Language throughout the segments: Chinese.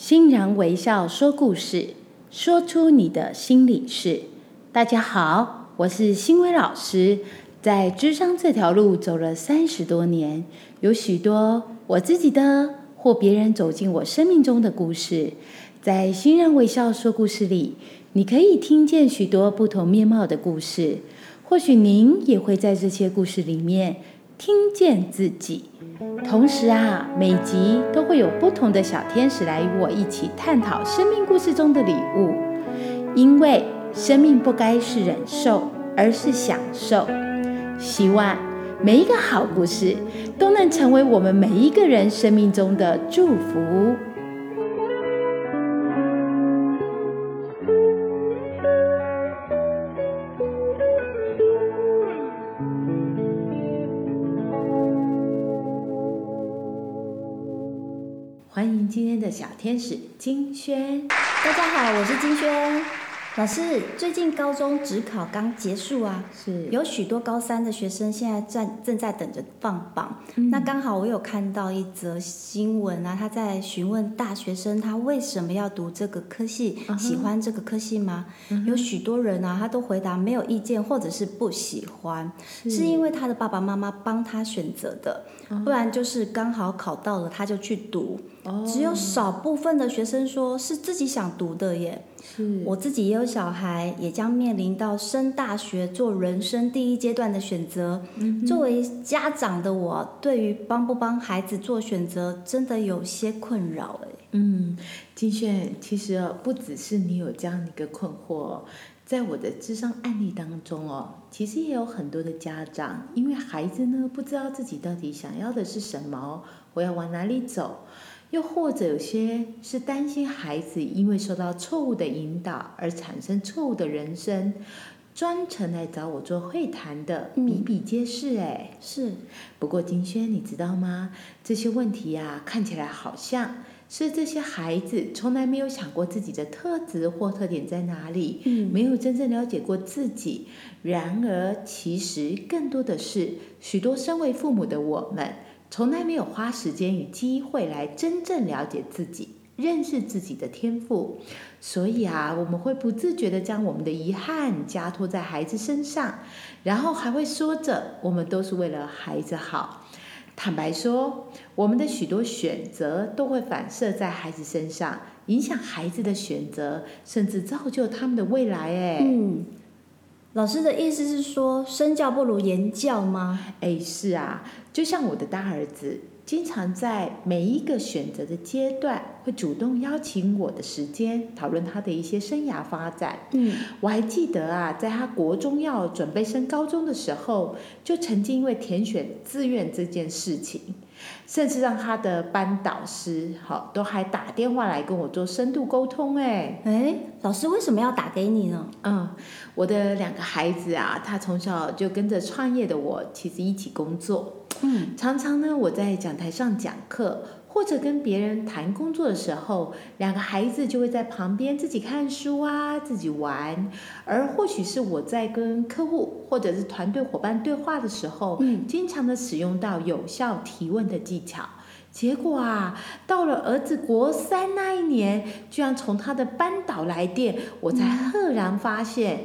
欣然微笑说故事，说出你的心里事。大家好，我是欣薇老师，在智商这条路走了三十多年，有许多我自己的或别人走进我生命中的故事。在欣然微笑说故事里，你可以听见许多不同面貌的故事，或许您也会在这些故事里面听见自己。同时啊，每集都会有不同的小天使来与我一起探讨生命故事中的礼物，因为生命不该是忍受，而是享受。希望每一个好故事都能成为我们每一个人生命中的祝福。的小天使金轩。大家好，我是金轩老师。最近高中职考刚结束啊，是有许多高三的学生现在在正在等着放榜。那刚好我有看到一则新闻啊，他在询问大学生他为什么要读这个科系，喜欢这个科系吗？有许多人啊，他都回答没有意见或者是不喜欢，是因为他的爸爸妈妈帮他选择的，不然就是刚好考到了他就去读。只有少部分的学生说是自己想读的耶。是我自己也有小孩，也将面临到升大学做人生第一阶段的选择。作为家长的我，对于帮不帮孩子做选择，真的有些困扰哎。嗯，金炫，其实哦，不只是你有这样的一个困惑哦，在我的智商案例当中哦，其实也有很多的家长，因为孩子呢不知道自己到底想要的是什么，我要往哪里走。又或者有些是担心孩子因为受到错误的引导而产生错误的人生，专程来找我做会谈的比比皆是哎。是，不过金轩，你知道吗？这些问题呀、看起来好像是这些孩子从来没有想过自己的特质或特点在哪里，嗯没有真正了解过自己。然而，其实更多的是许多身为父母的我们。从来没有花时间与机会来真正了解自己、认识自己的天赋，所以啊，我们会不自觉地将我们的遗憾加托在孩子身上，然后还会说着我们都是为了孩子好。坦白说，我们的许多选择都会反射在孩子身上，影响孩子的选择，甚至造就他们的未来。哎，嗯，老师的意思是说，身教不如言教吗？哎，是啊，就像我的大儿子，经常在每一个选择的阶段，会主动邀请我的时间，讨论他的一些生涯发展。嗯，我还记得啊，在他国中要准备升高中的时候，就曾经因为填选志愿这件事情，甚至让他的班导师好都还打电话来跟我做深度沟通。哎，哎，老师为什么要打给你呢？嗯，我的两个孩子啊，他从小就跟着创业的我，其实一起工作。嗯，常常呢，我在讲台上讲课，或者跟别人谈工作的时候，两个孩子就会在旁边自己看书啊，自己玩。而或许是我在跟客户或者是团队伙伴对话的时候，嗯经常的使用到有效提问的技巧。结果啊，到了儿子国三那一年，居然从他的班导来电，我才赫然发现，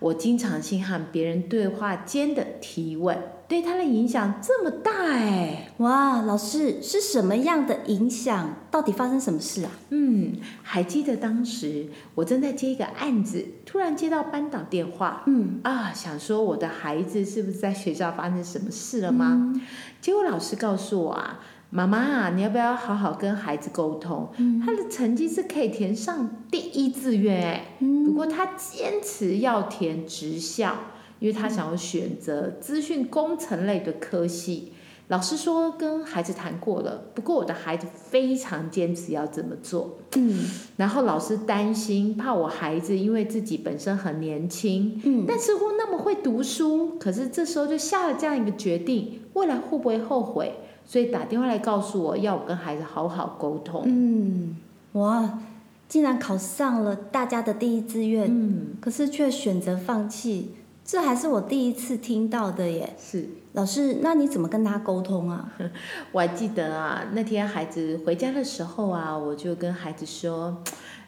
我经常性和别人对话间的提问，对他的影响这么大哎。哇，老师是什么样的影响？到底发生什么事啊？嗯，还记得当时我正在接一个案子，突然接到班导电话，嗯，啊，想说我的孩子是不是在学校发生什么事了吗？结果老师告诉我啊，妈妈啊，你要不要好好跟孩子沟通？嗯他的成绩是可以填上第一志愿哎，嗯不过他坚持要填职校，因为他想要选择资讯工程类的科系。老师说跟孩子谈过了，不过我的孩子非常坚持要这么做。嗯然后老师担心，怕我孩子因为自己本身很年轻，嗯但似乎那么会读书，可是这时候就下了这样一个决定，未来会不会后悔？所以打电话来告诉我要我跟孩子好好沟通。嗯，哇，竟然考上了大家的第一志愿，嗯，可是却选择放弃，这还是我第一次听到的耶。是，老师，那你怎么跟他沟通啊？我还记得啊，那天孩子回家的时候啊，我就跟孩子说：“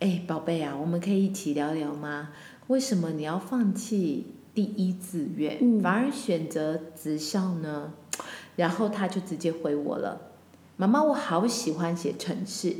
哎，宝贝啊，我们可以一起聊聊吗？为什么你要放弃第一志愿，嗯反而选择职校呢？”然后他就直接回我了：“妈妈，我好喜欢写城市。”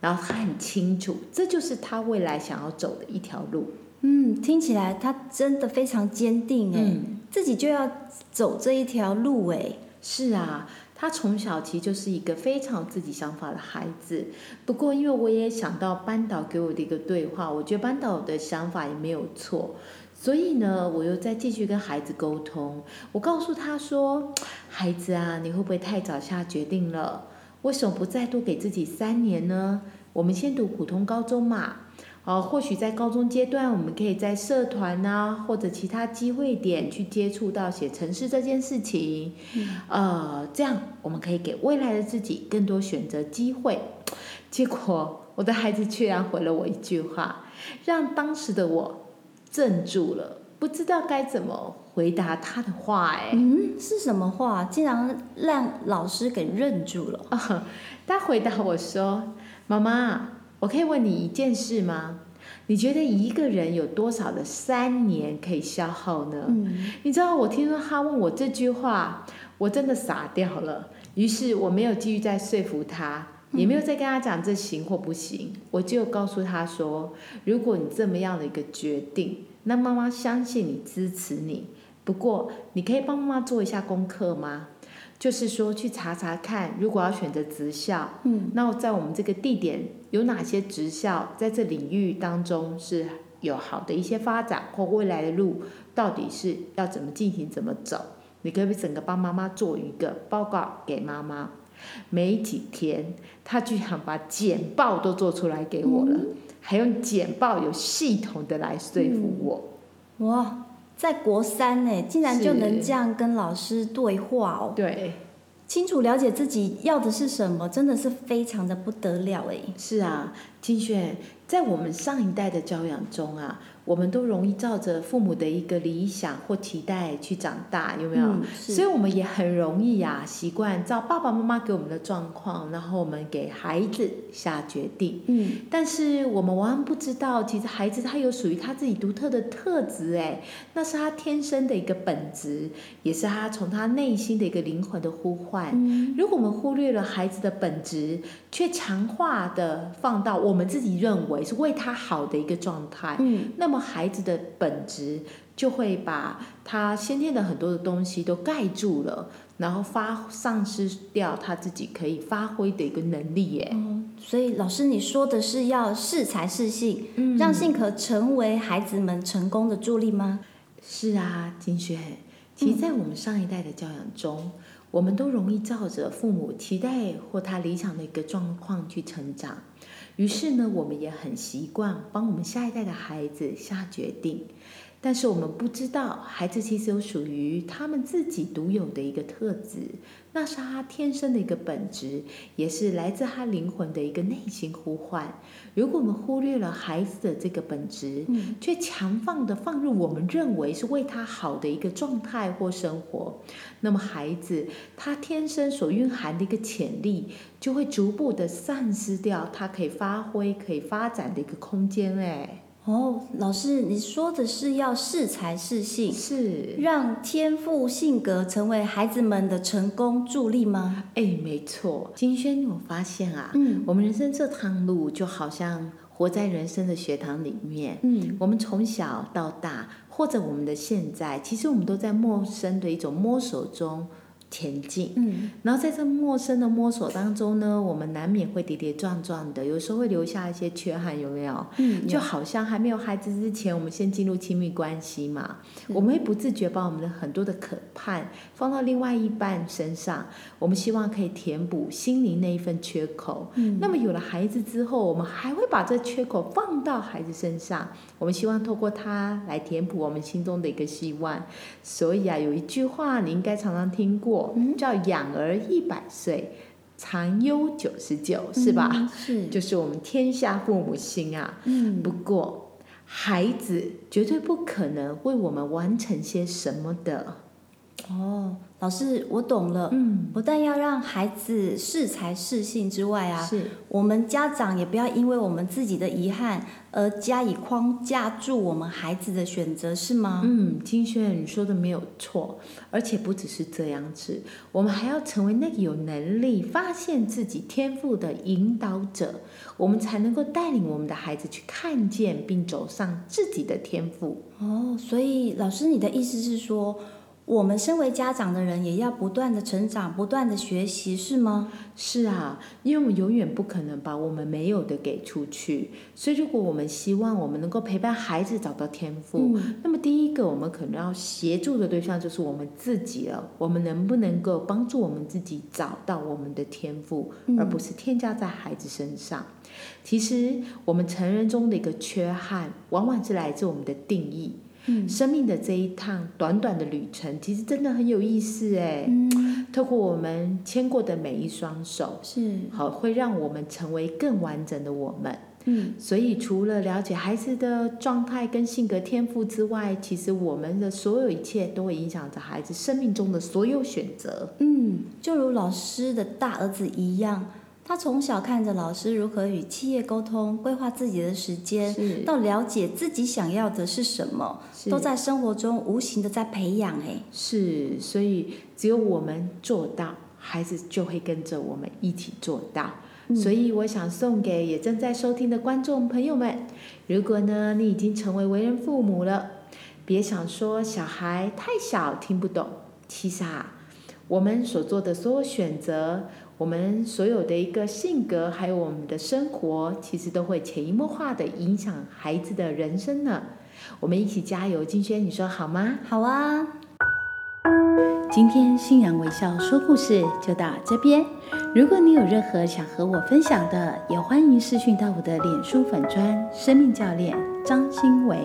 然后他很清楚，这就是他未来想要走的一条路。嗯，听起来他真的非常坚定哎，嗯自己就要走这一条路哎。是啊，他从小其实就是一个非常有自己想法的孩子。不过，因为我也想到班导给我的一个对话，我觉得班导的想法也没有错，所以呢，我又再继续跟孩子沟通。我告诉他说：“孩子啊，你会不会太早下决定了？为什么不再多给自己三年呢？我们先读普通高中嘛。”哦，或许在高中阶段，我们可以在社团啊，或者其他机会点去接触到写程式这件事情，呃，这样我们可以给未来的自己更多选择机会。结果我的孩子居然回了我一句话，让当时的我怔住了，不知道该怎么回答他的话。哎，嗯，是什么话？竟然让老师给认住了。他回答我说：“妈妈，我可以问你一件事吗？你觉得一个人有多少的三年可以消耗呢？”嗯你知道我听说他问我这句话，我真的傻掉了。于是我没有继续再说服他，也没有再跟他讲这行或不行，我就告诉他说：如果你这么样的一个决定，那妈妈相信你，支持你。不过你可以帮妈妈做一下功课吗？就是说去查查看，如果要选择职校，嗯那在我们这个地点有哪些职校在这领域当中是有好的一些发展或未来的路，到底是要怎么进行、怎么走？你可不可以整个帮妈妈做一个报告给妈妈？没几天，他居然把简报都做出来给我了，还用简报有系统的来说服我。哇，在国三呢，竟然就能这样跟老师对话哦，对，清楚了解自己要的是什么，真的是非常的不得了哎。是啊，金炫，在我们上一代的教养中啊，我们都容易照着父母的一个理想或期待去长大，有没有？嗯所以我们也很容易呀、习惯照爸爸妈妈给我们的状况，然后我们给孩子下决定。嗯但是我们往往不知道，其实孩子他有属于他自己独特的特质，哎，那是他天生的一个本质，也是他从他内心的一个灵魂的呼唤。嗯如果我们忽略了孩子的本质，却强化的放到我们自己认为是为他好的一个状态，嗯那么孩子的本质就会把他先天的很多的东西都盖住了，然后发丧失掉他自己可以发挥的一个能力耶。哦，所以老师你说的是要适才适性，嗯让性格成为孩子们成功的助力吗？是啊，金雪。其实，在我们上一代的教养中，我们都容易照着父母期待或他理想的一个状况去成长。于是呢，我们也很习惯帮我们下一代的孩子下决定。但是我们不知道，孩子其实有属于他们自己独有的一个特质，那是他天生的一个本质，也是来自他灵魂的一个内心呼唤。如果我们忽略了孩子的这个本质，嗯却强放的放入我们认为是为他好的一个状态或生活，那么孩子他天生所蕴含的一个潜力，就会逐步的丧失掉他可以发挥、可以发展的一个空间。哎，哦，老师你说的是要适才适性，是，让天赋性格成为孩子们的成功助力吗？哎，没错。金轩，你有发现啊？嗯我们人生这趟路就好像活在人生的学堂里面。嗯我们从小到大，或者我们的现在，其实我们都在陌生的一种摸索中前进。嗯然后在这陌生的摸索当中呢，我们难免会跌跌撞撞的，有时候会留下一些缺憾，有没有？嗯，就好像还没有孩子之前，我们先进入亲密关系嘛，我们会不自觉把我们的很多的渴盼放到另外一半身上，我们希望可以填补心灵那一份缺口。嗯那么有了孩子之后，我们还会把这缺口放到孩子身上，我们希望透过他来填补我们心中的一个希望。所以啊，有一句话你应该常常听过，叫“养儿一百岁，长忧九十九”，是吧？嗯是，就是我们天下父母心啊。嗯不过，孩子绝对不可能为我们完成些什么的。哦，老师，我懂了。嗯，不但要让孩子适才适性之外啊，是我们家长也不要因为我们自己的遗憾而加以框架住我们孩子的选择，是吗？嗯，金轩，你说的没有错，而且不只是这样子，我们还要成为那个有能力发现自己天赋的引导者，我们才能够带领我们的孩子去看见并走上自己的天赋。哦，所以老师，你的意思是说，我们身为家长的人也要不断的成长，不断的学习，是吗？是啊，因为我们永远不可能把我们没有的给出去，所以如果我们希望我们能够陪伴孩子找到天赋，嗯那么第一个我们可能要协助的对象就是我们自己了。我们能不能够帮助我们自己找到我们的天赋，嗯而不是添加在孩子身上？其实我们成人中的一个缺憾，往往是来自我们的定义。嗯生命的这一趟短短的旅程，其实真的很有意思哎。嗯，透过我们牵过的每一双手，是，好，会让我们成为更完整的我们。嗯所以，除了了解孩子的状态跟性格天赋之外，其实我们的所有一切都会影响着孩子生命中的所有选择。嗯，就如老师的大儿子一样，他从小看着老师如何与企业沟通，规划自己的时间，到了解自己想要的是什么，都在生活中无形的在培养。哎，是，所以只有我们做到，孩子就会跟着我们一起做到。所以我想送给也正在收听的观众朋友们，如果呢你已经成为为人父母了，别想说小孩太小听不懂。其实啊，我们所做的所有选择，我们所有的一个性格，还有我们的生活，其实都会潜移默化的影响孩子的人生呢。我们一起加油，金轩，你说好吗？好啊，今天欣然微笑说故事就到这边。如果你有任何想和我分享的，也欢迎私讯到我的脸书粉砖“生命教练张新维”。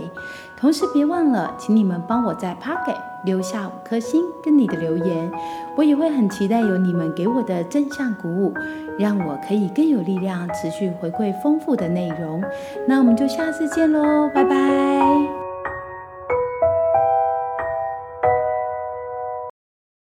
同时别忘了，请你们帮我在 Pocket 留下五颗星跟你的留言，我也会很期待有你们给我的正向鼓舞，让我可以更有力量持续回馈丰富的内容。那我们就下次见喽，拜拜。